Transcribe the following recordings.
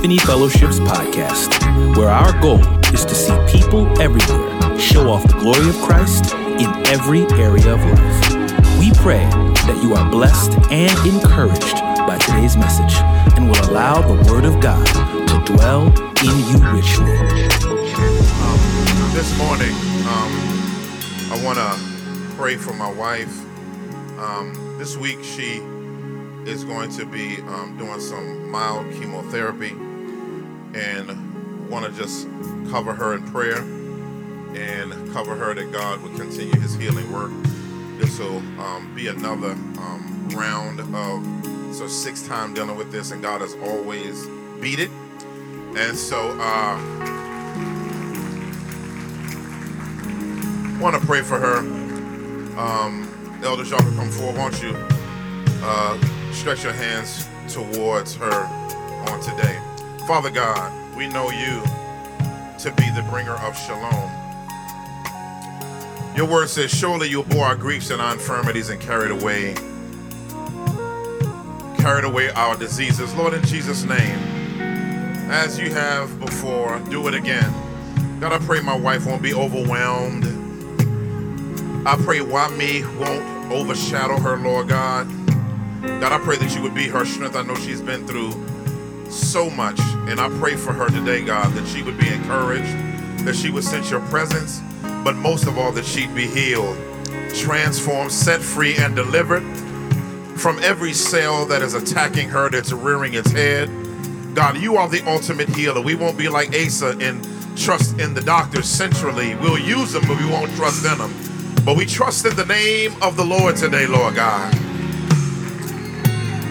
Epiphany Fellowship's podcast, where our goal is to see people everywhere show off the glory of Christ in every area of life. We pray that you are blessed and encouraged by today's message and will allow the Word of God to dwell in you richly. Um, this morning, um, I want to pray for my wife. Um, this week, she is going to be um, doing some mild chemotherapy and want to just cover her in prayer and cover her that God would continue his healing work. This will um, be another um, round of so six time dealing with this, and God has always beat it. And so, uh, want to pray for her. Um, Elders, y'all can come forward, won't you? Uh, stretch your hands towards her on today. Father God, we know you to be the bringer of shalom. Your word says, Surely you bore our griefs and our infirmities and carried away, carried away our diseases. Lord, in Jesus' name, as you have before, do it again. God, I pray my wife won't be overwhelmed. I pray why me won't overshadow her, Lord God. God, I pray that you would be her strength. I know she's been through so much, and I pray for her today, God, that she would be encouraged, that she would sense your presence, but most of all, that she'd be healed, transformed, set free, and delivered from every cell that is attacking her, that's rearing its head. God, you are the ultimate healer. We won't be like Asa and trust in the doctors centrally. We'll use them, but we won't trust in them. But we trust in the name of the Lord today, Lord God.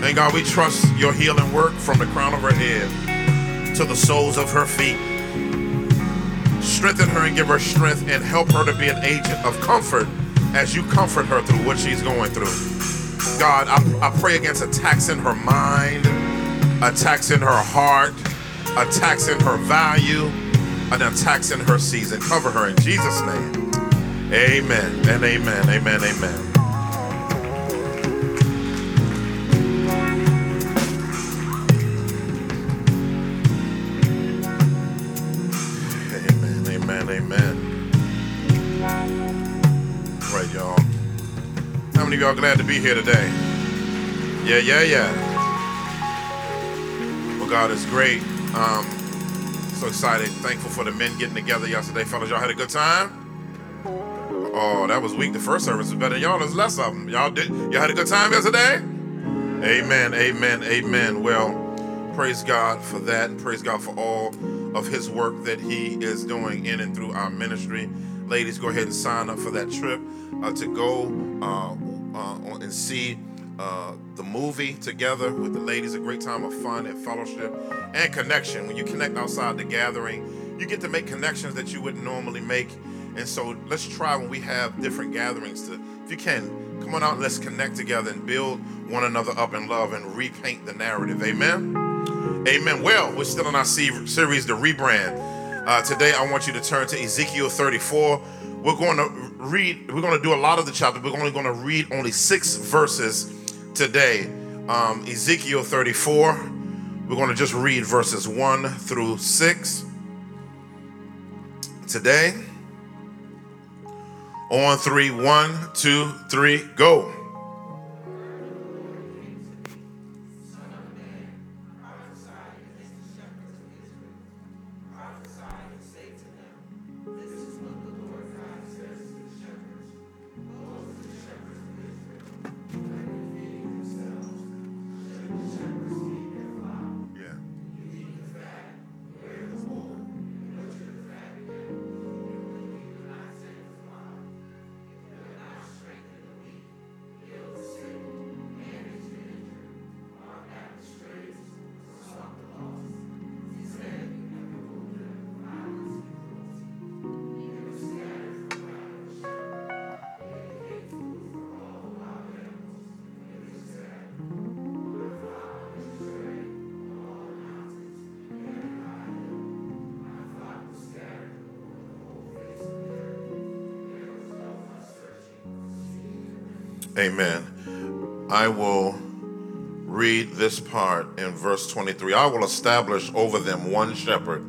And God, we trust your healing work from the crown of her head to the soles of her feet. Strengthen her and give her strength and help her to be an agent of comfort as you comfort her through what she's going through. God, I, I pray against attacks in her mind, attacks in her heart, attacks in her value, and attacks in her season. Cover her in Jesus' name. Amen and amen, amen, amen. Of y'all glad to be here today? Yeah, yeah, yeah. Well, God is great. Um, so excited, thankful for the men getting together yesterday, fellas. Y'all had a good time. Oh, that was weak. The first service was better y'all. There's less of them. Y'all did. Y'all had a good time yesterday. Amen. Amen. Amen. Well, praise God for that, and praise God for all of His work that He is doing in and through our ministry. Ladies, go ahead and sign up for that trip uh, to go uh, uh, and see uh, the movie together with the ladies. A great time of fun and fellowship and connection. When you connect outside the gathering, you get to make connections that you wouldn't normally make. And so let's try when we have different gatherings to, if you can, come on out and let's connect together and build one another up in love and repaint the narrative. Amen. Amen. Well, we're still in our series, The Rebrand. Uh, today, I want you to turn to Ezekiel 34. We're going to read, we're going to do a lot of the chapter. We're only going to read only six verses today. Um, Ezekiel 34. We're going to just read verses 1 through 6 today. On three, one, two, three, go. Amen. I will read this part in verse 23. I will establish over them one shepherd,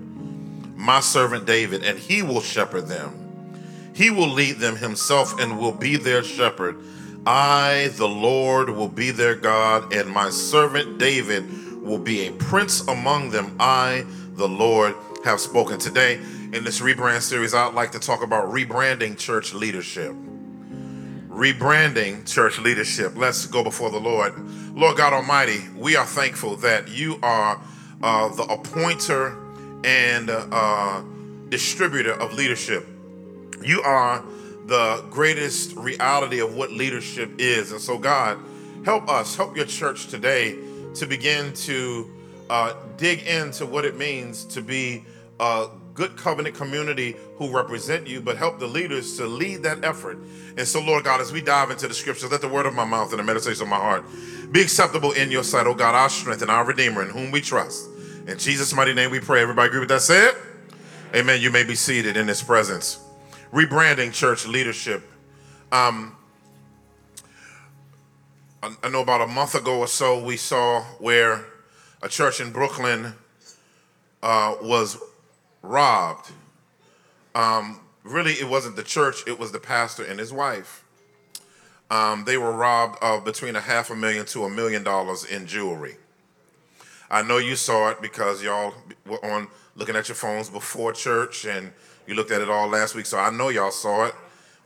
my servant David, and he will shepherd them. He will lead them himself and will be their shepherd. I, the Lord, will be their God, and my servant David will be a prince among them. I, the Lord, have spoken. Today, in this rebrand series, I'd like to talk about rebranding church leadership rebranding church leadership. Let's go before the Lord. Lord God Almighty, we are thankful that you are uh, the appointer and uh, distributor of leadership. You are the greatest reality of what leadership is. And so, God, help us, help your church today to begin to uh, dig into what it means to be a good covenant community who represent you, but help the leaders to lead that effort. And so, Lord God, as we dive into the scriptures, let the word of my mouth and the meditation of my heart be acceptable in your sight, oh God, our strength and our Redeemer in whom we trust. In Jesus' mighty name we pray. Everybody agree with that said? Amen. You may be seated in his presence. Rebranding church leadership. Um, I know about a month ago or so, we saw where a church in Brooklyn uh, was robbed. Um, really, it wasn't the church, it was the pastor and his wife. Um, they were robbed of between a half a million to a million dollars in jewelry. I know you saw it because y'all were on looking at your phones before church and you looked at it all last week. So I know y'all saw it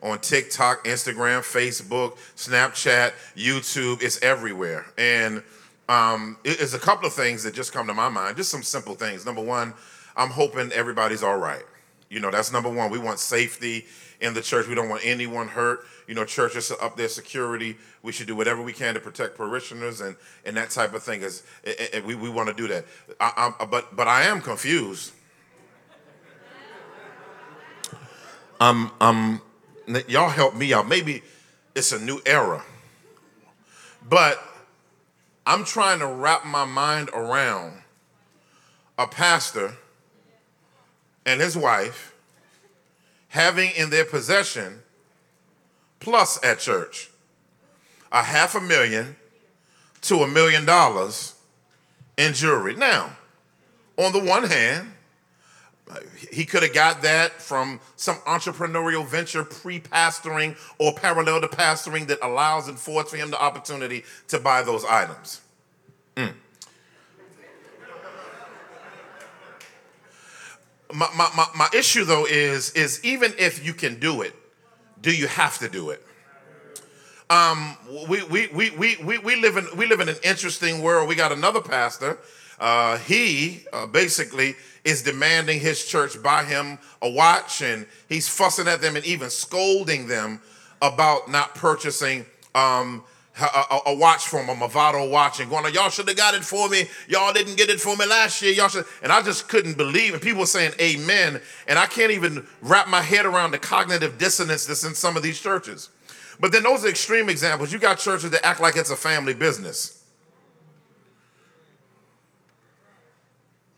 on TikTok, Instagram, Facebook, Snapchat, YouTube. It's everywhere. And um, it's a couple of things that just come to my mind, just some simple things. Number one, I'm hoping everybody's all right. You know, that's number one. We want safety in the church. We don't want anyone hurt. You know, churches up their security. We should do whatever we can to protect parishioners and, and that type of thing. Is we, we want to do that. I, I, but but I am confused. Um um, y'all help me out. Maybe it's a new era, but I'm trying to wrap my mind around a pastor and his wife having in their possession, plus at church, a half a million to a million dollars in jewelry. Now, on the one hand, he could have got that from some entrepreneurial venture pre-pastoring or parallel to pastoring that allows and affords for him the opportunity to buy those items. Mm. My, my, my, my issue though is is even if you can do it, do you have to do it? Um, we, we, we, we, we, we live in we live in an interesting world. We got another pastor. Uh, he uh, basically is demanding his church buy him a watch, and he's fussing at them and even scolding them about not purchasing um, a, a, watch from a Movado watch and going, y'all should have got it for me. Y'all didn't get it for me last year. Y'all should. And I just couldn't believe And People were saying amen. And I can't even wrap my head around the cognitive dissonance that's in some of these churches. But then those are extreme examples. You got churches that act like it's a family business.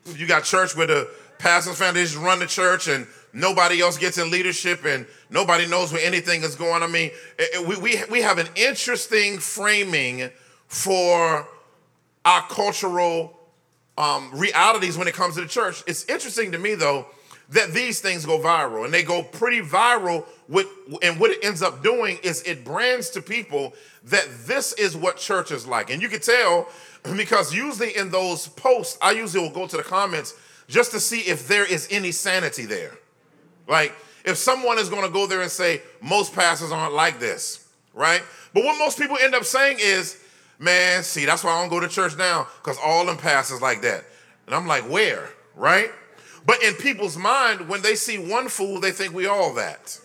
You got church where the pastor's family just run the church and nobody else gets in leadership and nobody knows where anything is going. I mean, we, we, we have an interesting framing for our cultural um, realities when it comes to the church. It's interesting to me, though, that these things go viral and they go pretty viral with and what it ends up doing is it brands to people that this is what church is like and you can tell because usually in those posts i usually will go to the comments just to see if there is any sanity there like, if someone is going to go there and say, most pastors aren't like this, right? But what most people end up saying is, man, see, that's why I don't go to church now, because all them pastors like that. And I'm like, where, right? But in people's mind, when they see one fool, they think we all that.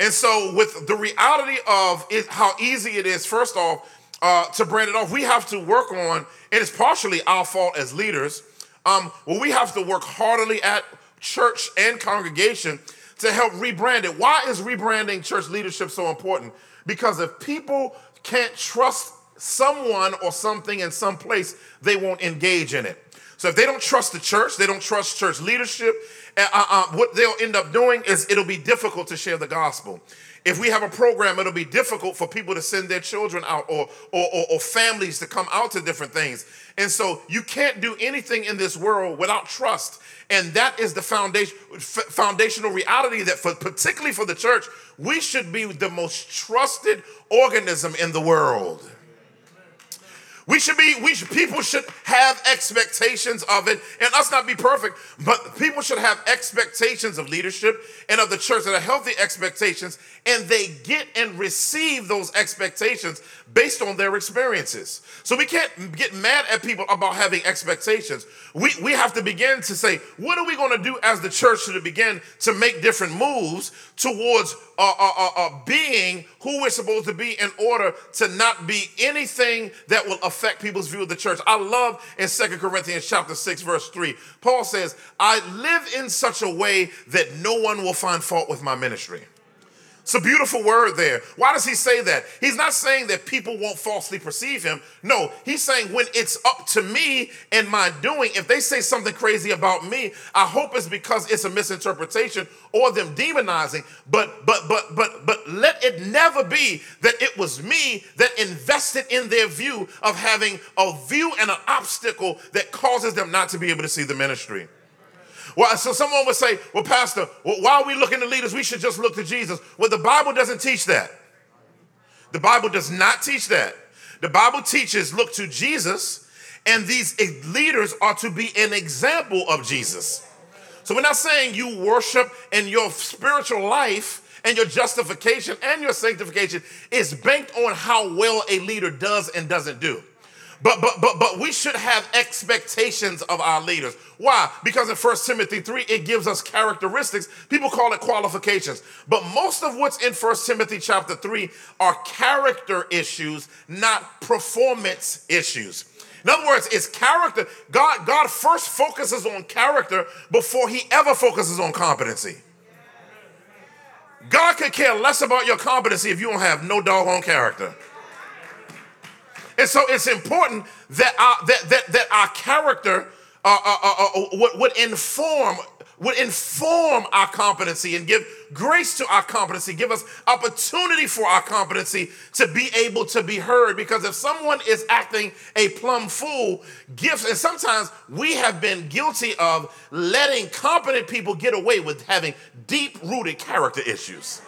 And so, with the reality of it, how easy it is, first off, uh, to brand it off, we have to work on, and it's partially our fault as leaders. Um, well, we have to work heartily at church and congregation to help rebrand it. Why is rebranding church leadership so important? Because if people can't trust someone or something in some place, they won't engage in it. So if they don't trust the church, they don't trust church leadership, uh, uh, what they'll end up doing is it'll be difficult to share the gospel. If we have a program, it'll be difficult for people to send their children out or, or, or, or families to come out to different things. And so you can't do anything in this world without trust. And that is the foundation, foundational reality that, for, particularly for the church, we should be the most trusted organism in the world. We should be, we should, people should have expectations of it, and us not be perfect, but people should have expectations of leadership and of the church that are healthy expectations, and they get and receive those expectations based on their experiences. So we can't get mad at people about having expectations. We, we have to begin to say, what are we going to do as the church to begin to make different moves towards uh, uh, uh, uh, being who we're supposed to be in order to not be anything that will affect people's view of the church. I love in Second Corinthians chapter 6, verse 3, Paul says, I live in such a way that no one will find fault with my ministry. It's a beautiful word there. Why does he say that? He's not saying that people won't falsely perceive him. No, he's saying when it's up to me and my doing, if they say something crazy about me, I hope it's because it's a misinterpretation or them demonizing. But but but but but let it never be that it was me that invested in their view of having a view and an obstacle that causes them not to be able to see the ministry. Well, so someone would say, well, Pastor, why are we looking to leaders? We should just look to Jesus. Well, the Bible doesn't teach that. The Bible does not teach that. The Bible teaches look to Jesus, and these leaders are to be an example of Jesus. So we're not saying you worship and your spiritual life and your justification and your sanctification is banked on how well a leader does and doesn't do. But but but but we should have expectations of our leaders. Why? Because in 1 Timothy 3, it gives us characteristics. People call it qualifications. But most of what's in 1 Timothy chapter 3 are character issues, not performance issues. In other words, it's character. God, God first focuses on character before he ever focuses on competency. God could care less about your competency if you don't have no doggone character. And so it's important that our, that, that, that our character uh, uh, uh, uh, would, would inform would inform our competency and give grace to our competency, give us opportunity for our competency to be able to be heard. Because if someone is acting a plumb fool, gifts, and sometimes we have been guilty of letting competent people get away with having deep rooted character issues.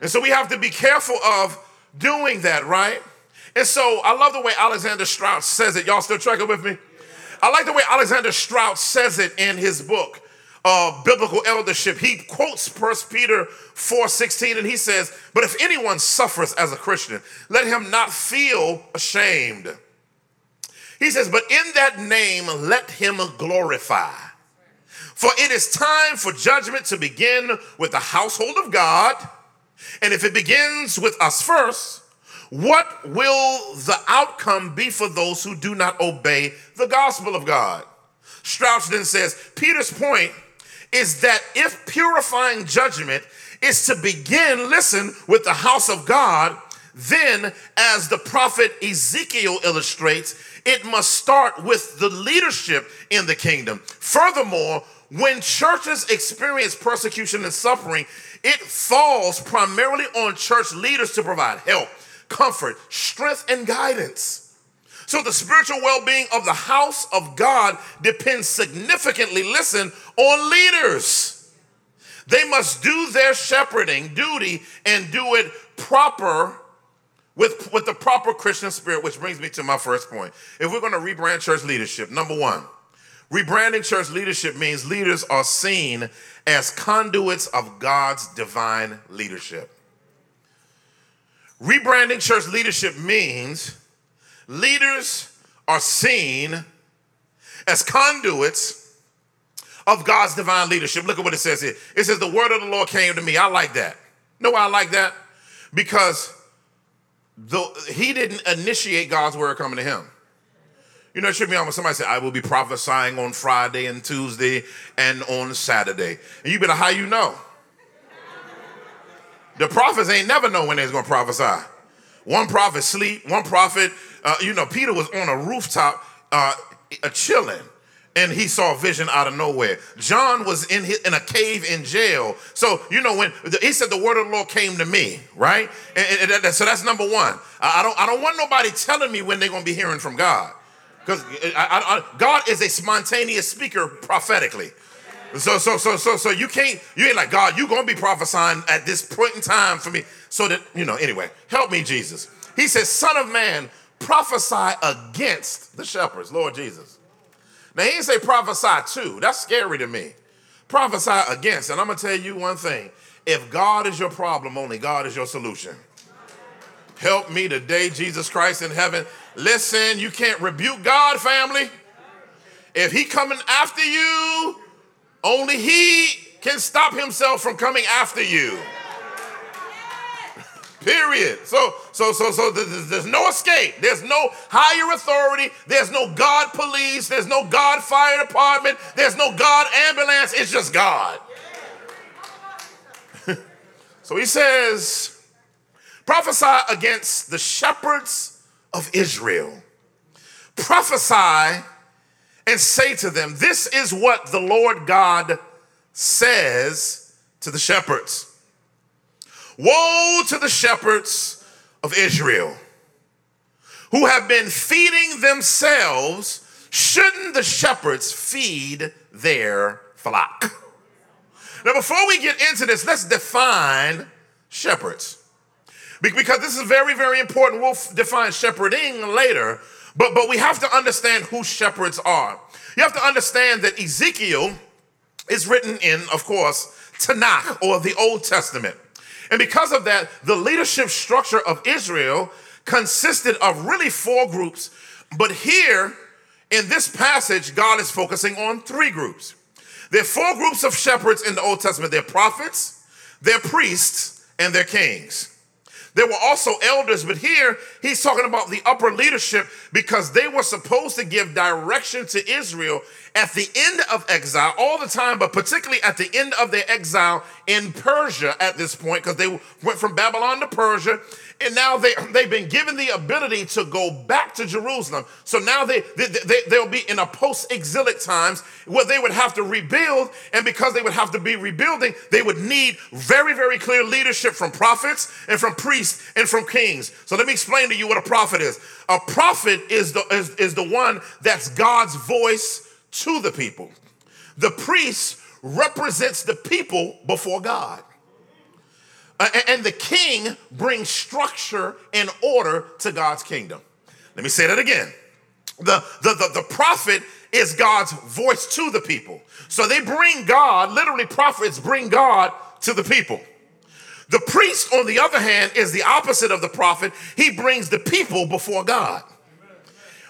And so we have to be careful of doing that, right? And so I love the way Alexander Strauch says it. Y'all still tracking with me? I like the way Alexander Strauch says it in his book, uh, Biblical Eldership. He quotes 1 Peter 4 16, and he says, But if anyone suffers as a Christian, let him not feel ashamed. He says, But in that name, let him glorify. For it is time for judgment to begin with the household of God. And if it begins with us first, what will the outcome be for those who do not obey the gospel of God? Strauch then says Peter's point is that if purifying judgment is to begin, listen, with the house of God, then, as the prophet Ezekiel illustrates, it must start with the leadership in the kingdom. Furthermore, when churches experience persecution and suffering, it falls primarily on church leaders to provide help comfort, strength, and guidance. So the spiritual well being of the house of God depends significantly, listen, on leaders. They must do their shepherding duty and do it proper with, with the proper Christian spirit, which brings me to my first point. If we're going to rebrand church leadership, number one, rebranding church leadership means leaders are seen as conduits of God's divine leadership. Rebranding church leadership means leaders are seen as conduits of God's divine leadership. Look at what it says here. It says, The word of the Lord came to me. I like that. know why I like that? Because the, he didn't initiate God's word coming to him. You know, it should be on somebody said, I will be prophesying on Friday and Tuesday and on Saturday. And you better, how you know? The prophets ain't never know when they's gonna prophesy. One prophet sleep, one prophet, uh, you know, Peter was on a rooftop uh, chilling. and he saw vision out of nowhere. John was in his, in a cave in jail. So, you know, when the, he said the word of the Lord came to me, right? And, and, so that's number one. I, don't, I don't want nobody telling me when they're going to be hearing from God. Because God is a spontaneous speaker prophetically. So, so, so, so, so you can't, you ain't like, God, you going to be prophesying at this point in time for me. So that, you know, anyway, help me, Jesus. He says, Son of man, prophesy against the shepherds, Lord Jesus. Now, he didn't say prophesy to. That's scary to me. Prophesy against. And I'm going to tell you one thing if God is your problem, only God is your solution. Help me today, Jesus Christ in heaven. Listen, you can't rebuke God, family. If he coming after you, only he can stop himself from coming after you. Period. So, so, so, so there's no escape. There's no higher authority. There's no God police. There's no God fire department. There's no God ambulance. It's just God. so he says, prophesy against the shepherds of Israel. Prophesy and say to them, This is what the Lord God says to the shepherds. Woe to the shepherds of Israel who have been feeding themselves. Shouldn't the shepherds feed their flock? Now, before we get into this, let's define shepherds. Because this is very, very important. We'll define shepherding later, but, but we have to understand who shepherds are. You have to understand that Ezekiel is written in, of course, Tanakh or the Old Testament. And because of that, the leadership structure of Israel consisted of really four groups. But here in this passage, God is focusing on three groups. There are four groups of shepherds in the Old Testament they're prophets, they're priests, and they're kings. There were also elders, but here he's talking about the upper leadership because they were supposed to give direction to Israel at the end of exile all the time, but particularly at the end of their exile in Persia at this point, because they went from Babylon to Persia, and now they, they've been given the ability to go back to Jerusalem. So now they, they, they, they'll be in a post exilic times where they would have to rebuild, and because they would have to be rebuilding, they would need very, very clear leadership from prophets and from priests and from kings. So let me explain to you what a prophet is. A prophet is the, is, is the one that's God's voice to the people. The priest represents the people before God. Uh, and the king brings structure and order to God's kingdom. Let me say that again. The, the, the, the prophet is God's voice to the people. So they bring God, literally, prophets bring God to the people. The priest, on the other hand, is the opposite of the prophet. He brings the people before God.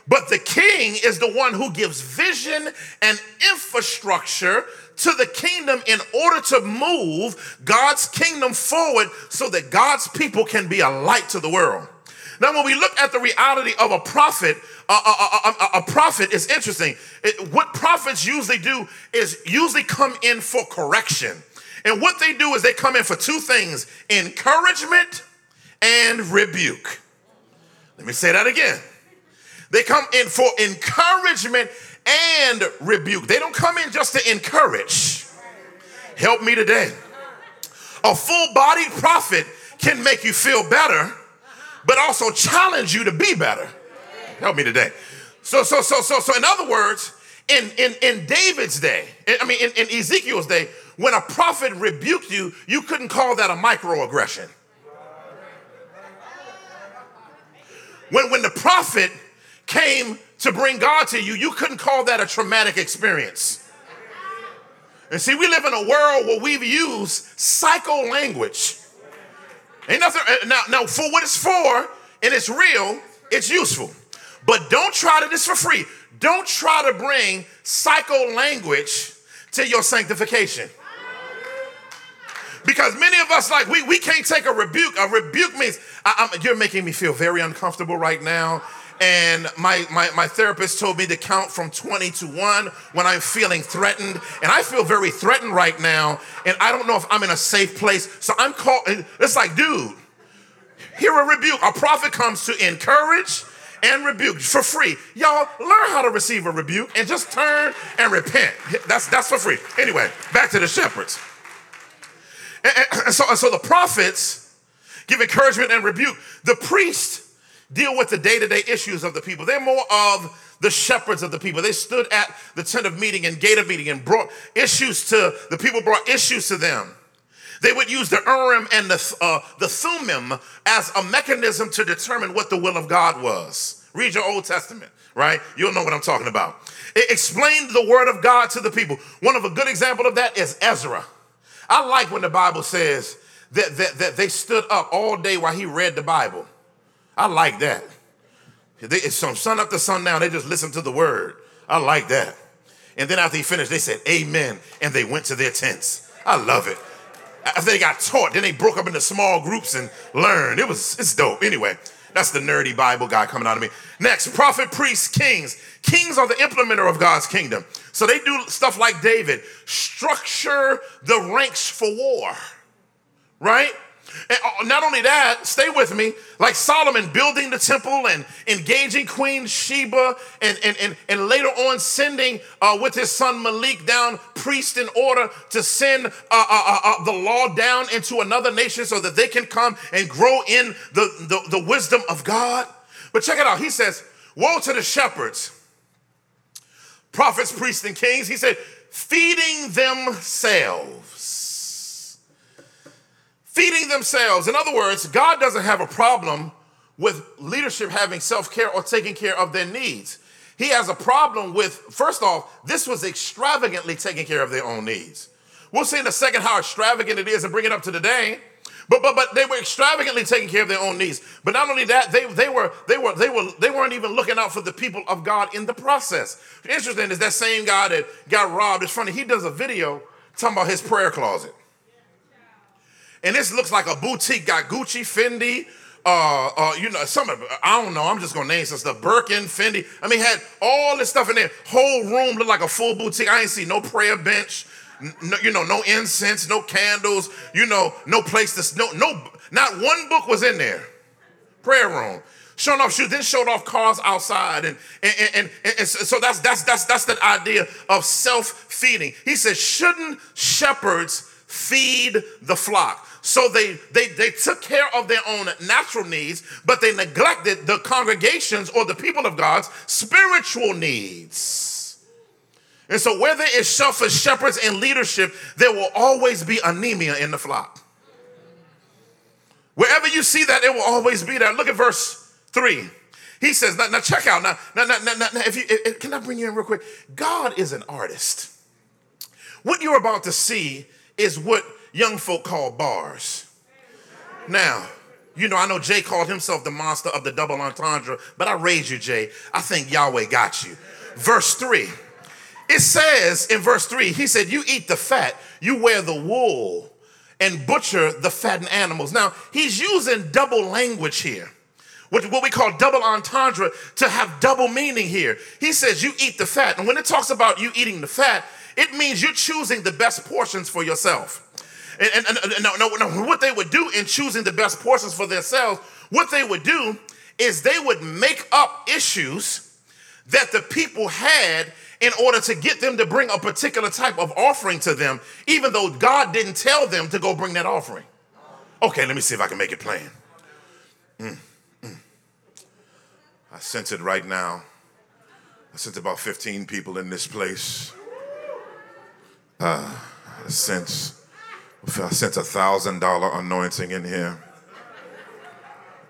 But the king is the one who gives vision and infrastructure to the kingdom in order to move God's kingdom forward so that God's people can be a light to the world. Now, when we look at the reality of a prophet, a, a, a, a prophet is interesting. It, what prophets usually do is usually come in for correction. And what they do is they come in for two things encouragement and rebuke. Let me say that again. They come in for encouragement and rebuke. They don't come in just to encourage. Help me today. A full bodied prophet can make you feel better, but also challenge you to be better. Help me today. So, so, so, so, so, in other words, in, in, in David's day, I mean, in, in Ezekiel's day, when a prophet rebuked you, you couldn't call that a microaggression. When, when the prophet came to bring God to you, you couldn't call that a traumatic experience. And see, we live in a world where we've used psycho language. Ain't nothing uh, now, now for what it's for, and it's real, it's useful. But don't try to this for free. Don't try to bring psycho language to your sanctification. Because many of us, like, we, we can't take a rebuke. A rebuke means I, you're making me feel very uncomfortable right now and my, my, my therapist told me to count from 20 to 1 when I'm feeling threatened. And I feel very threatened right now, and I don't know if I'm in a safe place. So I'm called, it's like, dude, hear a rebuke. A prophet comes to encourage and rebuke for free. Y'all learn how to receive a rebuke and just turn and repent. That's that's for free. Anyway, back to the shepherds. And, and so, and so the prophets give encouragement and rebuke. The priests deal with the day-to-day issues of the people. They're more of the shepherds of the people. They stood at the tent of meeting and gate of meeting and brought issues to the people. Brought issues to them. They would use the Urim and the, uh, the Thummim as a mechanism to determine what the will of God was. Read your Old Testament, right? You'll know what I'm talking about. It explained the word of God to the people. One of a good example of that is Ezra. I like when the Bible says that, that, that they stood up all day while he read the Bible. I like that. They, it's from sun up to sundown, they just listened to the word. I like that. And then after he finished, they said, Amen. And they went to their tents. I love it. After they got taught, then they broke up into small groups and learned. It was it's dope. Anyway, that's the nerdy Bible guy coming out of me. Next, prophet, priests, kings. Kings are the implementer of God's kingdom. So they do stuff like David, structure the ranks for war, right? And uh, not only that, stay with me, like Solomon building the temple and engaging Queen Sheba, and, and, and, and later on sending uh, with his son Malik down priest in order to send uh, uh, uh, uh, the law down into another nation so that they can come and grow in the, the, the wisdom of God. But check it out. He says, Woe to the shepherds, prophets, priests, and kings. He said, feeding themselves feeding themselves. In other words, God doesn't have a problem with leadership having self care or taking care of their needs. He has a problem with, first off, this was extravagantly taking care of their own needs. We'll see in a second how extravagant it is and bring it up to today. But, but, but they were extravagantly taking care of their own needs. But not only that, they, they, were, they, were, they, were, they weren't even looking out for the people of God in the process. Interesting is that same guy that got robbed. It's funny, he does a video talking about his prayer closet. And this looks like a boutique, got Gucci, Fendi, uh, uh, you know, some of I don't know. I'm just gonna name some stuff. Birkin, Fendi. I mean, had all this stuff in there. Whole room looked like a full boutique. I ain't see no prayer bench, no, you know, no incense, no candles. You know, no place to no no. Not one book was in there. Prayer room. Showing off shoes, then showed off cars outside, and and, and, and, and so that's that's that's that's the idea of self feeding. He says, shouldn't shepherds feed the flock? So they, they, they took care of their own natural needs, but they neglected the congregations or the people of God's spiritual needs. And so, where there is selfish shepherds and leadership, there will always be anemia in the flock. Wherever you see that, it will always be there. Look at verse 3. He says, now, now check out. Now, now, now, now, now if you, if, can I bring you in real quick? God is an artist. What you're about to see is what young folk call bars. Now, you know, I know Jay called himself the monster of the double entendre, but I raise you, Jay. I think Yahweh got you. Verse 3. It says in verse 3, he said, You eat the fat, you wear the wool, and butcher the fattened animals. Now, he's using double language here, what we call double entendre, to have double meaning here. He says, You eat the fat. And when it talks about you eating the fat, it means you're choosing the best portions for yourself. And, and, and no, no, no, what they would do in choosing the best portions for themselves, what they would do is they would make up issues that the people had in order to get them to bring a particular type of offering to them, even though God didn't tell them to go bring that offering. Okay, let me see if I can make it plain. Mm, mm. I sense it right now. I sense about 15 people in this place. Uh, I sense I sense a thousand dollar anointing in here.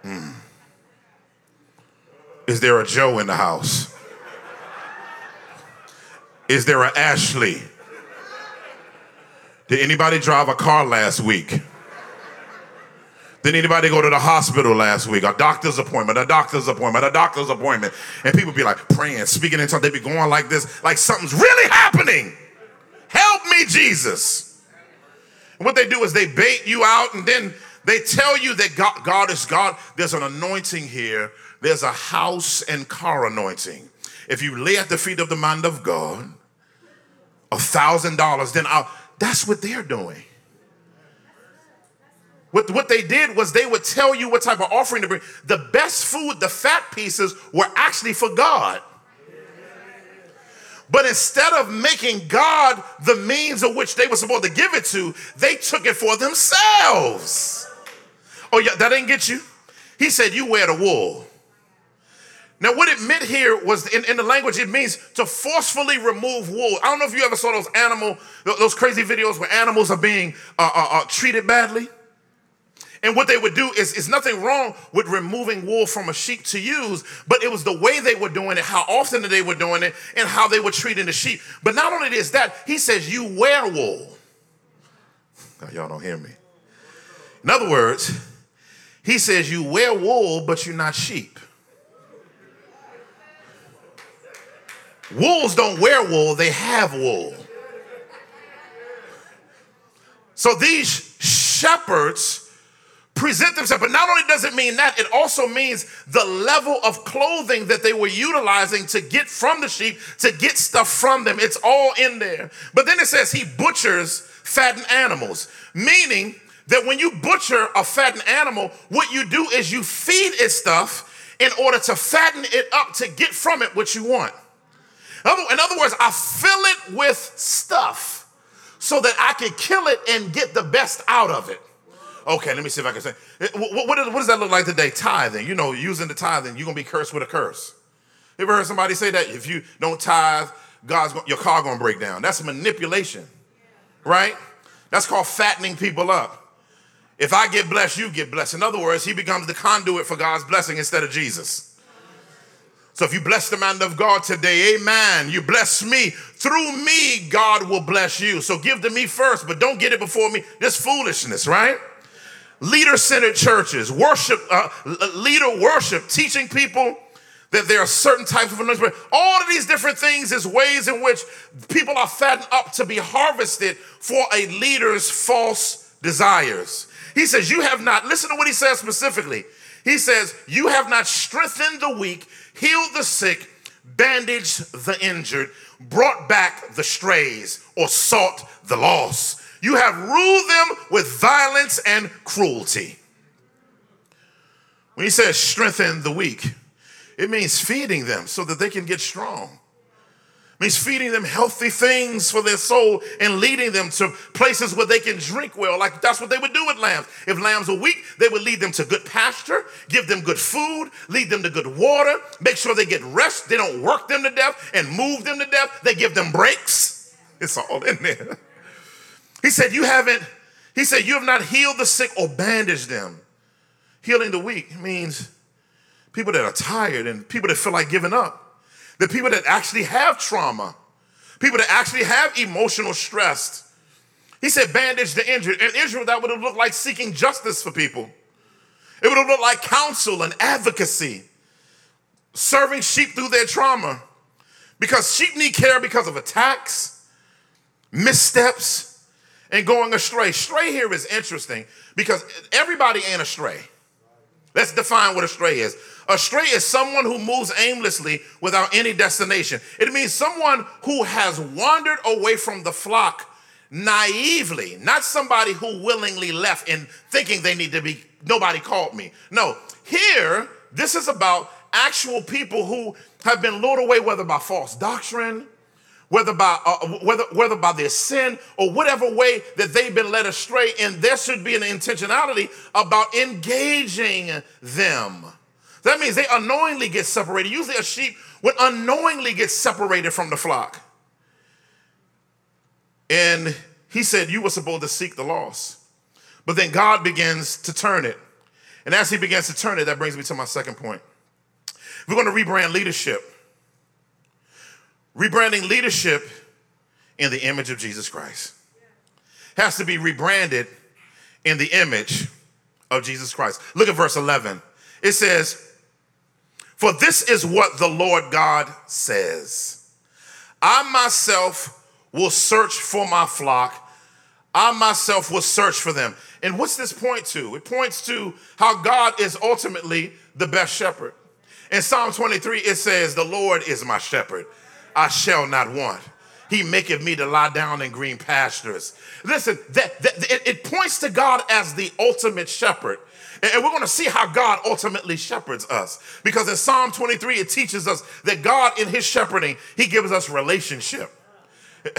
Mm. Is there a Joe in the house? Is there a Ashley? Did anybody drive a car last week? Did anybody go to the hospital last week? A doctor's appointment, a doctor's appointment, a doctor's appointment. And people be like praying, speaking in tongues. They be going like this, like something's really happening. Help me, Jesus. And what they do is they bait you out and then they tell you that God, God is God. There's an anointing here. There's a house and car anointing. If you lay at the feet of the man of God, a thousand dollars, then I'll, that's what they're doing. What, what they did was they would tell you what type of offering to bring. The best food, the fat pieces, were actually for God. But instead of making God the means of which they were supposed to give it to, they took it for themselves. Oh, yeah, that didn't get you? He said, You wear the wool. Now, what it meant here was in, in, the language, it means to forcefully remove wool. I don't know if you ever saw those animal, those crazy videos where animals are being uh, uh, uh, treated badly. And what they would do is, is nothing wrong with removing wool from a sheep to use, but it was the way they were doing it, how often they were doing it, and how they were treating the sheep. But not only is that, he says, You wear wool. Now, y'all don't hear me. In other words, he says, You wear wool, but you're not sheep. Wolves don't wear wool, they have wool. So these shepherds present themselves. But not only does it mean that, it also means the level of clothing that they were utilizing to get from the sheep, to get stuff from them. It's all in there. But then it says he butchers fattened animals, meaning that when you butcher a fattened animal, what you do is you feed it stuff in order to fatten it up to get from it what you want. In other words, I fill it with stuff so that I can kill it and get the best out of it. Okay, let me see if I can say. Eh, what, what, what does that look like today? Tithing. You know, using the tithing, you're gonna be cursed with a curse. You ever heard somebody say that? If you don't tithe, God's your car gonna break down. That's manipulation, right? That's called fattening people up. If I get blessed, you get blessed. In other words, he becomes the conduit for God's blessing instead of Jesus. So if you bless the man of God today, amen. You bless me. Through me, God will bless you. So give to me first, but don't get it before me. This foolishness, right? Leader centered churches, worship, uh, leader worship, teaching people that there are certain types of anointing. All of these different things is ways in which people are fattened up to be harvested for a leader's false desires. He says, You have not, listen to what he says specifically. He says, You have not strengthened the weak, healed the sick, bandaged the injured, brought back the strays, or sought the lost. You have ruled them with violence and cruelty. When he says strengthen the weak, it means feeding them so that they can get strong. It means feeding them healthy things for their soul and leading them to places where they can drink well. Like that's what they would do with lambs. If lambs were weak, they would lead them to good pasture, give them good food, lead them to good water, make sure they get rest. They don't work them to death and move them to death. They give them breaks. It's all in there. He said, You haven't, he said, You have not healed the sick or bandaged them. Healing the weak means people that are tired and people that feel like giving up, the people that actually have trauma, people that actually have emotional stress. He said, bandage the injured. In Israel, that would have looked like seeking justice for people. It would have looked like counsel and advocacy, serving sheep through their trauma. Because sheep need care because of attacks, missteps, and going astray. Stray here is interesting because everybody ain't astray. Let's define what a stray is. A stray is someone who moves aimlessly without any destination. It means someone who has wandered away from the flock naively, not somebody who willingly left and thinking they need to be, nobody called me. No, here, this is about actual people who have been lured away, whether by false doctrine, whether by, uh, whether, whether by their sin or whatever way that they've been led astray. And there should be an intentionality about engaging them. That means they unknowingly get separated. Usually a sheep would unknowingly get separated from the flock. And he said, You were supposed to seek the lost. But then God begins to turn it. And as he begins to turn it, that brings me to my second point. We're going to rebrand leadership. Rebranding leadership in the image of Jesus Christ has to be rebranded in the image of Jesus Christ. Look at verse 11. It says, For this is what the Lord God says I myself will search for my flock, I myself will search for them. And what's this point to? It points to how God is ultimately the best shepherd. In Psalm 23, it says, The Lord is my shepherd. I shall not want. He maketh me to lie down in green pastures. Listen, that, that it, it points to God as the ultimate shepherd. And we're going to see how God ultimately shepherds us. Because in Psalm 23, it teaches us that God, in his shepherding, he gives us relationship.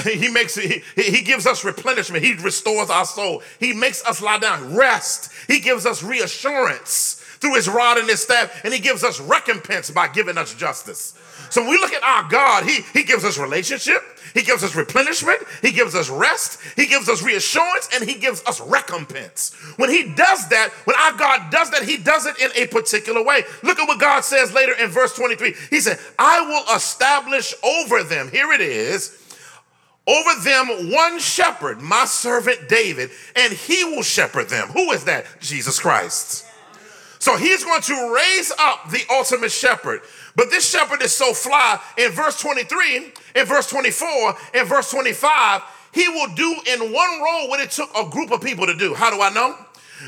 He makes he, he gives us replenishment. He restores our soul. He makes us lie down, rest. He gives us reassurance through his rod and his staff, and he gives us recompense by giving us justice. So when we look at our God, he, he gives us relationship, he gives us replenishment, he gives us rest, he gives us reassurance, and he gives us recompense. When he does that, when our God does that, he does it in a particular way. Look at what God says later in verse 23. He said, I will establish over them, here it is, over them one shepherd, my servant David, and he will shepherd them. Who is that? Jesus Christ. So he's going to raise up the ultimate shepherd. But this shepherd is so fly. In verse 23, in verse 24, in verse 25, he will do in one role what it took a group of people to do. How do I know?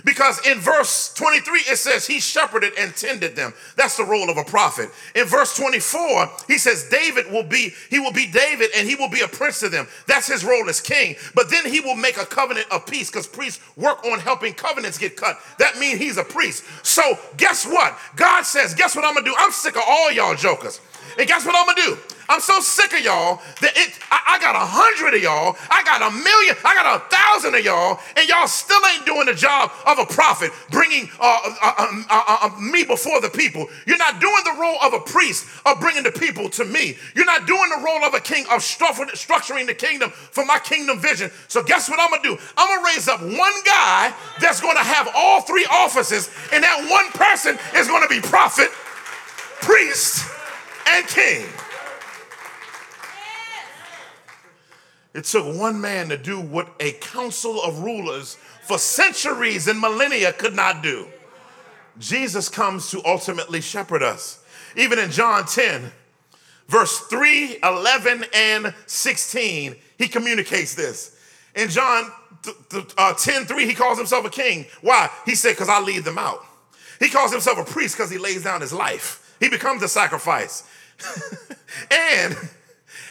Because in verse 23, it says he shepherded and tended them. That's the role of a prophet. In verse 24, he says David will be, he will be David and he will be a prince to them. That's his role as king. But then he will make a covenant of peace because priests work on helping covenants get cut. That means he's a priest. So guess what? God says, guess what I'm gonna do? I'm sick of all y'all jokers. And guess what I'm gonna do? I'm so sick of y'all that it, I, I, got a hundred of y'all, I got a million, I got a thousand of y'all, and y'all still ain't doing the job of a prophet, bringing uh uh uh, uh, uh, uh, me before the people. You're not doing the role of a priest of bringing the people to me. You're not doing the role of a king of structuring the kingdom for my kingdom vision. So guess what I'm gonna do? I'm gonna raise up one guy that's gonna have all three offices, and that one person is gonna be prophet, priest, and king. It took one man to do what a council of rulers for centuries and millennia could not do. Jesus comes to ultimately shepherd us. Even in John 10, verse 3, 11, and 16, he communicates this. In John uh, 10, 3, he calls himself a king. Why? He said, because I lead them out. He calls himself a priest because he lays down his life. He becomes a sacrifice. and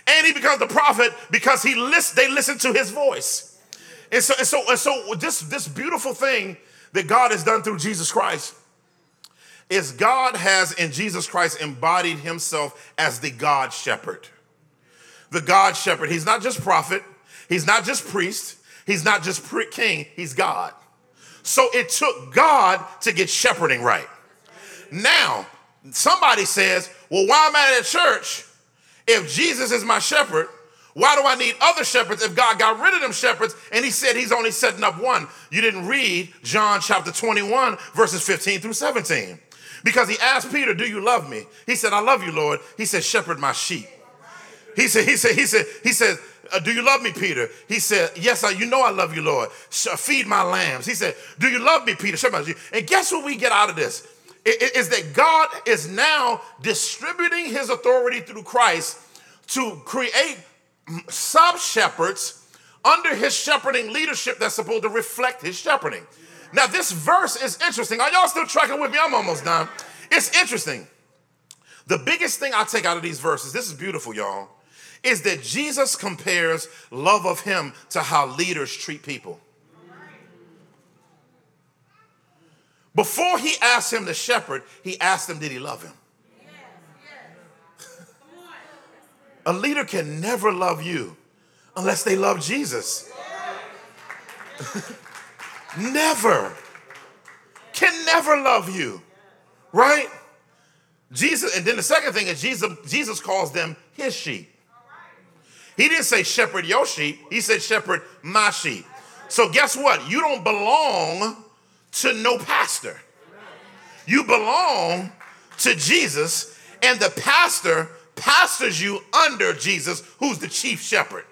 and he becomes the prophet because he list, they listen to his voice. And so, and so, and so this, this beautiful thing that God has done through Jesus Christ is God has in Jesus Christ embodied himself as the God shepherd. The God shepherd. He's not just prophet, he's not just priest, he's not just king, he's God. So it took God to get shepherding right. Now, somebody says, well, why am I at church? If Jesus is my shepherd, why do I need other shepherds if God got rid of them shepherds and he said he's only setting up one? You didn't read John chapter 21, verses 15 through 17. Because he asked Peter, Do you love me? He said, I love you, Lord. He said, Shepherd my sheep. He said, He said, He said, He said, uh, Do you love me, Peter? He said, Yes, I, you know I love you, Lord. feed my lambs. He said, Do you love me, Peter? And guess what we get out of this? Is that God is now distributing his authority through Christ to create sub shepherds under his shepherding leadership that's supposed to reflect his shepherding. Now, this verse is interesting. Are y'all still tracking with me? I'm almost done. It's interesting. The biggest thing I take out of these verses, this is beautiful, y'all, is that Jesus compares love of him to how leaders treat people. Before he asked him to shepherd, he asked him, Did he love him? A leader can never love you unless they love Jesus. never. Can never love you. Right? Jesus, and then the second thing is Jesus, Jesus calls them his sheep. He didn't say shepherd your sheep, he said shepherd my sheep. So guess what? You don't belong to no pastor. You belong to Jesus, and the pastor pastors you under Jesus, who's the chief shepherd.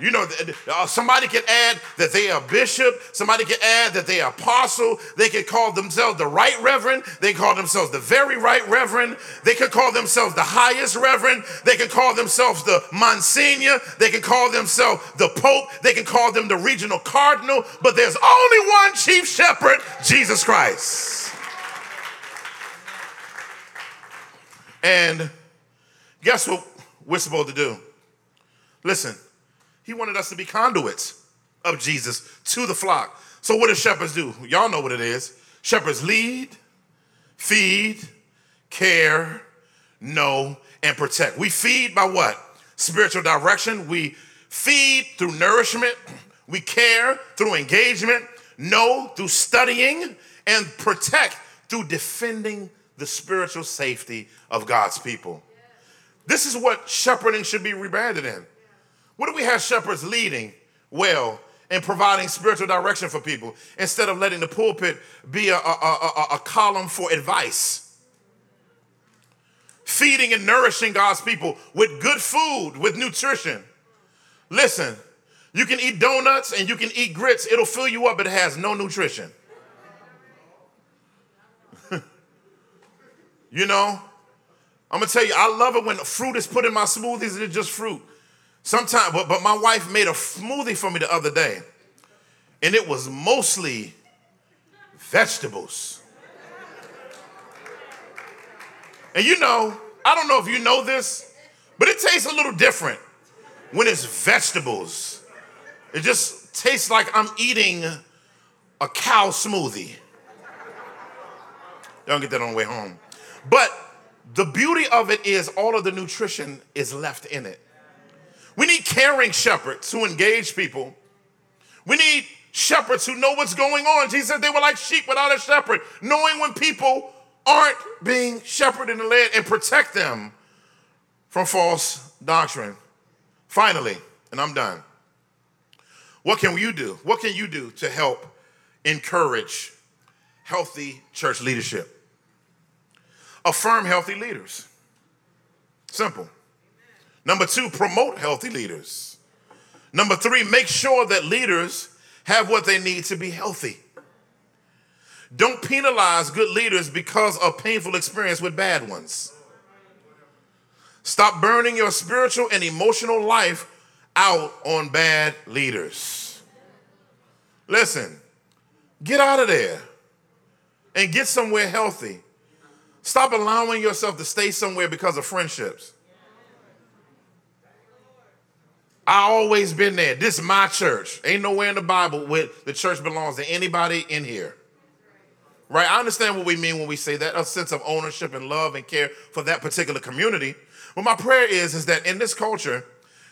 You know, uh, somebody can add that they are bishop. Somebody can add that they are apostle. They can call themselves the right reverend. They call themselves the very right reverend. They can call themselves the highest reverend. They can call themselves the monsignor. They can call themselves the pope. They can call them the regional cardinal. But there's only one chief shepherd, Jesus Christ. And guess what we're supposed to do? Listen, he wanted us to be conduits of Jesus to the flock. So, what do shepherds do? Y'all know what it is. Shepherds lead, feed, care, know, and protect. We feed by what? Spiritual direction. We feed through nourishment. We care through engagement, know through studying, and protect through defending the spiritual safety of God's people. This is what shepherding should be rebranded in. What do we have shepherds leading well and providing spiritual direction for people instead of letting the pulpit be a, a, a, a column for advice? Feeding and nourishing God's people with good food, with nutrition. Listen, you can eat donuts and you can eat grits, it'll fill you up, but it has no nutrition. you know, I'm gonna tell you, I love it when fruit is put in my smoothies and it's just fruit. Sometimes, but, but my wife made a smoothie for me the other day, and it was mostly vegetables. And you know, I don't know if you know this, but it tastes a little different when it's vegetables. It just tastes like I'm eating a cow smoothie. Don't get that on the way home. But the beauty of it is all of the nutrition is left in it. We need caring shepherds who engage people. We need shepherds who know what's going on. Jesus said they were like sheep without a shepherd, knowing when people aren't being shepherded and led and protect them from false doctrine. Finally, and I'm done. What can you do? What can you do to help encourage healthy church leadership? Affirm healthy leaders. Simple. Number two, promote healthy leaders. Number three, make sure that leaders have what they need to be healthy. Don't penalize good leaders because of painful experience with bad ones. Stop burning your spiritual and emotional life out on bad leaders. Listen, get out of there and get somewhere healthy. Stop allowing yourself to stay somewhere because of friendships. I always been there. This is my church. Ain't nowhere in the Bible where the church belongs to anybody in here. Right? I understand what we mean when we say that, a sense of ownership and love and care for that particular community. But my prayer is, is that in this culture,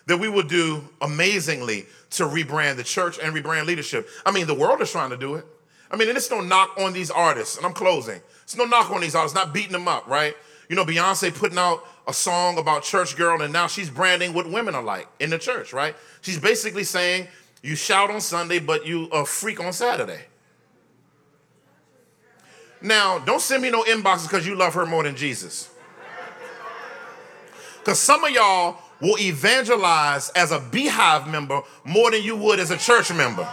that we will do amazingly to rebrand the church and rebrand leadership. I mean, the world is trying to do it. I mean, and it's no knock on these artists, and I'm closing. It's no knock on these artists, not beating them up, right? You know, Beyonce putting out a song about church girl, and now she's branding what women are like in the church, right? She's basically saying, you shout on Sunday, but you a freak on Saturday. Now, don't send me no inboxes because you love her more than Jesus. Because some of y'all will evangelize as a BeyHive member more than you would as a church member.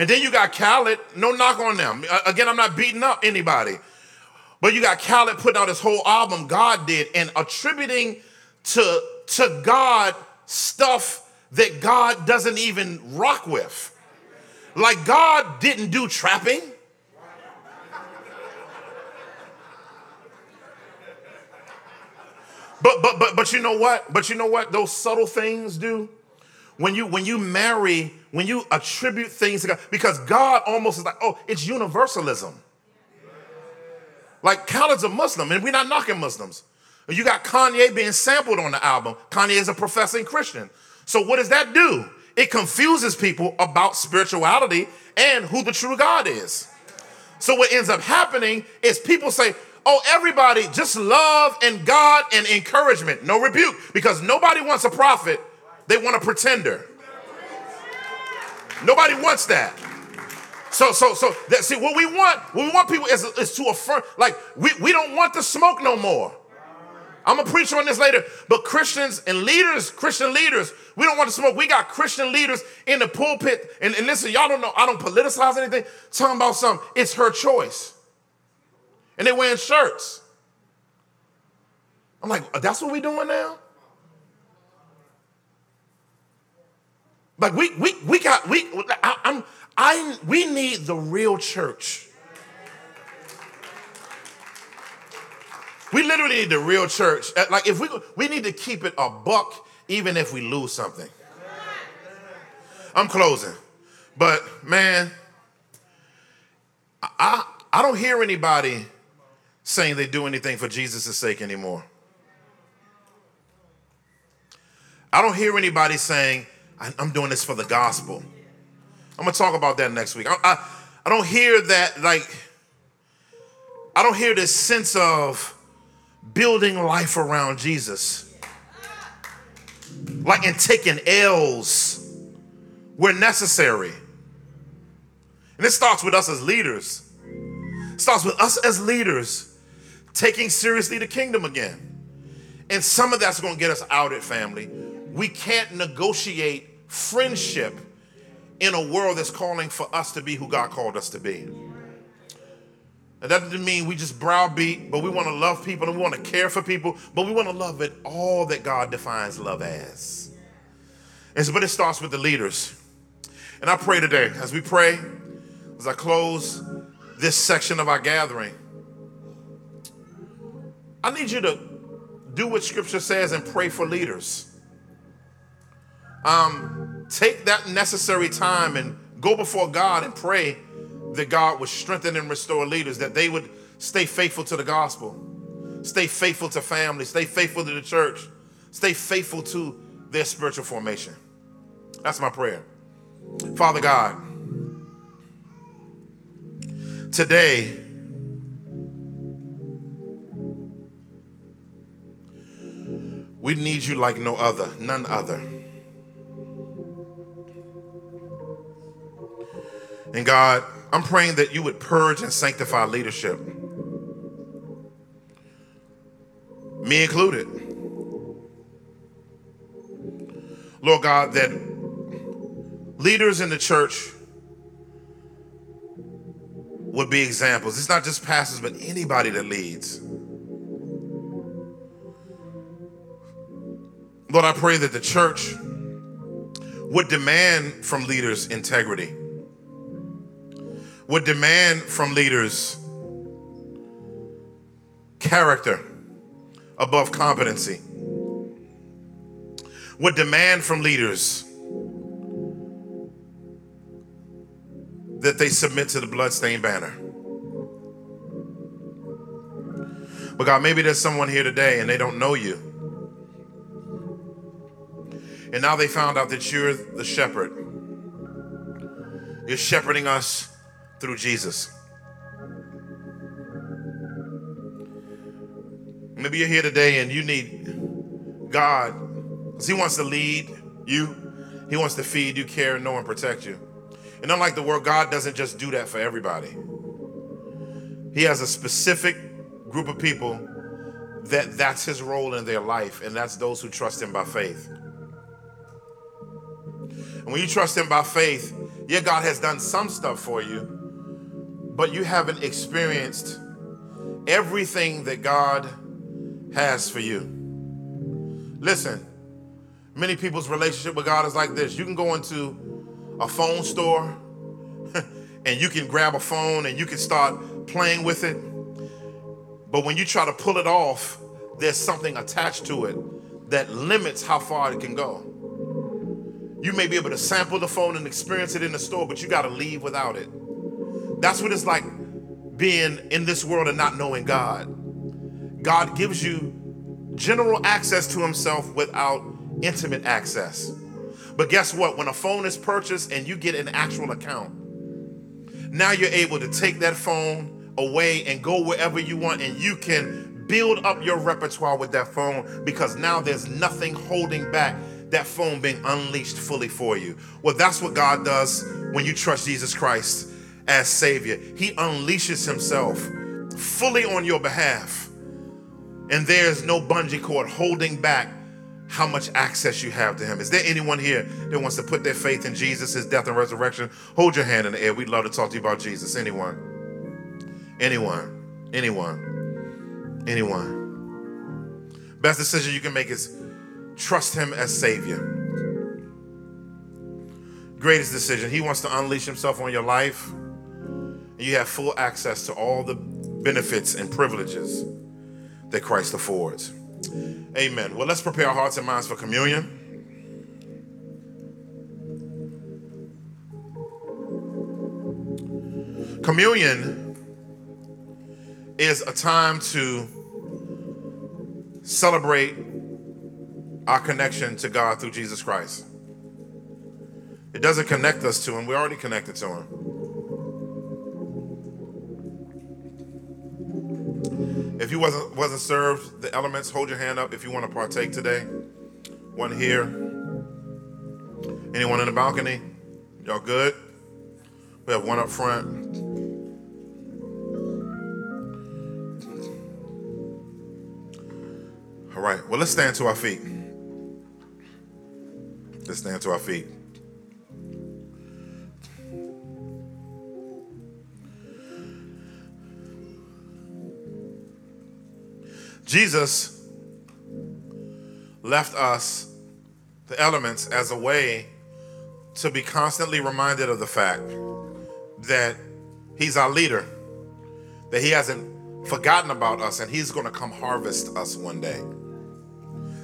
And then you got Khaled, no knock on them. Uh, again, I'm not beating up anybody. But you got Khaled putting out his whole album, God did, and attributing to, to God stuff that God doesn't even rock with. Like God didn't do trapping. But but but but you know what? But you know what those subtle things do? When you when you marry, when you attribute things to God, because God almost is like, oh, it's universalism. Like Khaled's a Muslim, and we're not knocking Muslims. You got Kanye being sampled on the album. Kanye is a professing Christian. So what does that do? It confuses people about spirituality and who the true God is. So what ends up happening is people say, oh, everybody just love and God and encouragement, no rebuke, because nobody wants a prophet they want a pretender. Nobody wants that. So, so, so, that, see, what we want, what we want people is, is to affirm, like, we, we don't want the smoke no more. I'm gonna preach on this later, but Christians and leaders, Christian leaders, we don't want to smoke. We got Christian leaders in the pulpit, and, and listen, y'all don't know, I don't politicize anything, talking about something, it's her choice. And they wearing shirts. I'm like, that's what we doing now? Like we we we got we I, I'm I we need the real church. We literally need the real church. Uh, like if we we need to keep it a buck even if we lose something. I'm closing. But man, I I don't hear anybody saying they do anything for Jesus' sake anymore. I don't hear anybody saying, I'm doing this for the gospel. I'm gonna talk about that next week. I, I, I don't hear that, like, I don't hear this sense of building life around Jesus. Like in taking L's where necessary. And it starts with us as leaders. It starts with us as leaders taking seriously the kingdom again. And some of that's gonna get us outed, family. We can't negotiate friendship in a world that's calling for us to be who God called us to be. And that doesn't mean we just browbeat, but we want to love people and we want to care for people, but we want to love it all that God defines love as. And so, but it starts with the leaders. And I pray today, as we pray, as I close this section of our gathering, I need you to do what Scripture says and pray for leaders. Um, take that necessary time and go before God and pray that God would strengthen and restore leaders, that they would stay faithful to the gospel, stay faithful to family, stay faithful to the church, stay faithful to their spiritual formation. That's my prayer. Father God, today, we need you like no other, none other. And God, I'm praying that you would purge and sanctify leadership, me included. Lord God, that leaders in the church would be examples. It's not just pastors, but anybody that leads. Lord, I pray that the church would demand from leaders integrity would demand from leaders character above competency, would demand from leaders that they submit to the bloodstained banner. But God, maybe there's someone here today and they don't know you. And now they found out that you're the shepherd. You're shepherding us through Jesus. Maybe you're here today and you need God because He wants to lead you, He wants to feed you, care, know, and protect you. And unlike the world, God doesn't just do that for everybody. He has a specific group of people that that's his role in their life, and that's those who trust him by faith. And when you trust him by faith, yeah, God has done some stuff for you, but you haven't experienced everything that God has for you. Listen, many people's relationship with God is like this. You can go into a phone store and you can grab a phone and you can start playing with it. But when you try to pull it off, there's something attached to it that limits how far it can go. You may be able to sample the phone and experience it in the store, but you got to leave without it. That's what it's like being in this world and not knowing God. God gives you general access to Himself without intimate access. But guess what? When a phone is purchased and you get an actual account, now you're able to take that phone away and go wherever you want, and you can build up your repertoire with that phone because now there's nothing holding back that phone being unleashed fully for you. Well, that's what God does when you trust Jesus Christ as Savior. He unleashes Himself fully on your behalf. And there's no bungee cord holding back how much access you have to Him. Is there anyone here that wants to put their faith in Jesus, His death and resurrection? Hold your hand in the air. We'd love to talk to you about Jesus. Anyone? Anyone? Anyone? Anyone? Best decision you can make is trust Him as Savior. greatest decision. He wants to unleash himself on your life. You have full access to all the benefits and privileges that Christ affords. Amen. Well, let's prepare our hearts and minds for communion. Communion is a time to celebrate our connection to God through Jesus Christ. It doesn't connect us to Him, we're already connected to Him. If you wasn't wasn't served the elements, hold your hand up if you want to partake today. One here. Anyone in the balcony? Y'all good? We have one up front. All right. Well, let's stand to our feet. Let's stand to our feet. Jesus left us the elements as a way to be constantly reminded of the fact that He's our leader, that He hasn't forgotten about us, and He's going to come harvest us one day.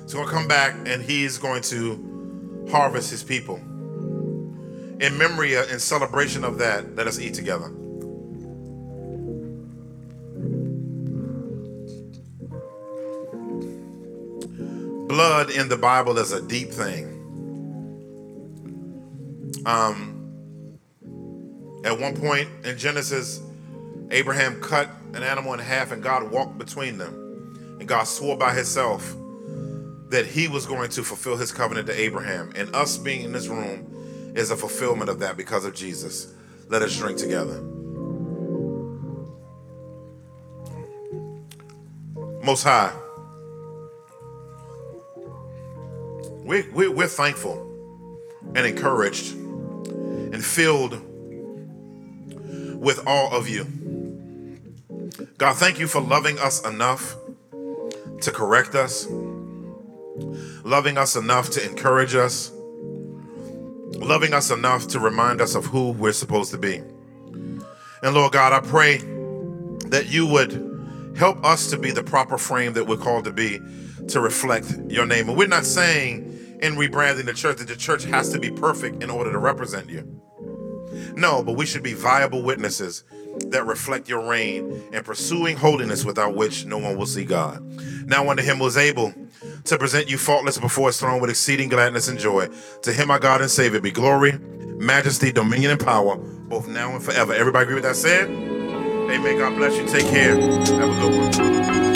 He's going to come back and He's going to harvest His people. In memory, in celebration of that, let us eat together. Blood in the Bible is a deep thing. Um, at one point in Genesis, Abraham cut an animal in half and God walked between them. And God swore by himself that he was going to fulfill his covenant to Abraham. And us being in this room is a fulfillment of that because of Jesus. Let us drink together. Most High. We, we, we're thankful and encouraged and filled with all of you. God, thank you for loving us enough to correct us, loving us enough to encourage us, loving us enough to remind us of who we're supposed to be. And Lord God, I pray that you would help us to be the proper frame that we're called to be to reflect your name. And we're not saying in rebranding the church that the church has to be perfect in order to represent you. No, but we should be viable witnesses that reflect your reign and pursuing holiness without which no one will see God. Now unto him was able to present you faultless before his throne with exceeding gladness and joy. To him our God and Savior be glory, majesty, dominion, and power, both now and forever. Everybody agree with that said? Amen. God bless you. Take care. Have a good one.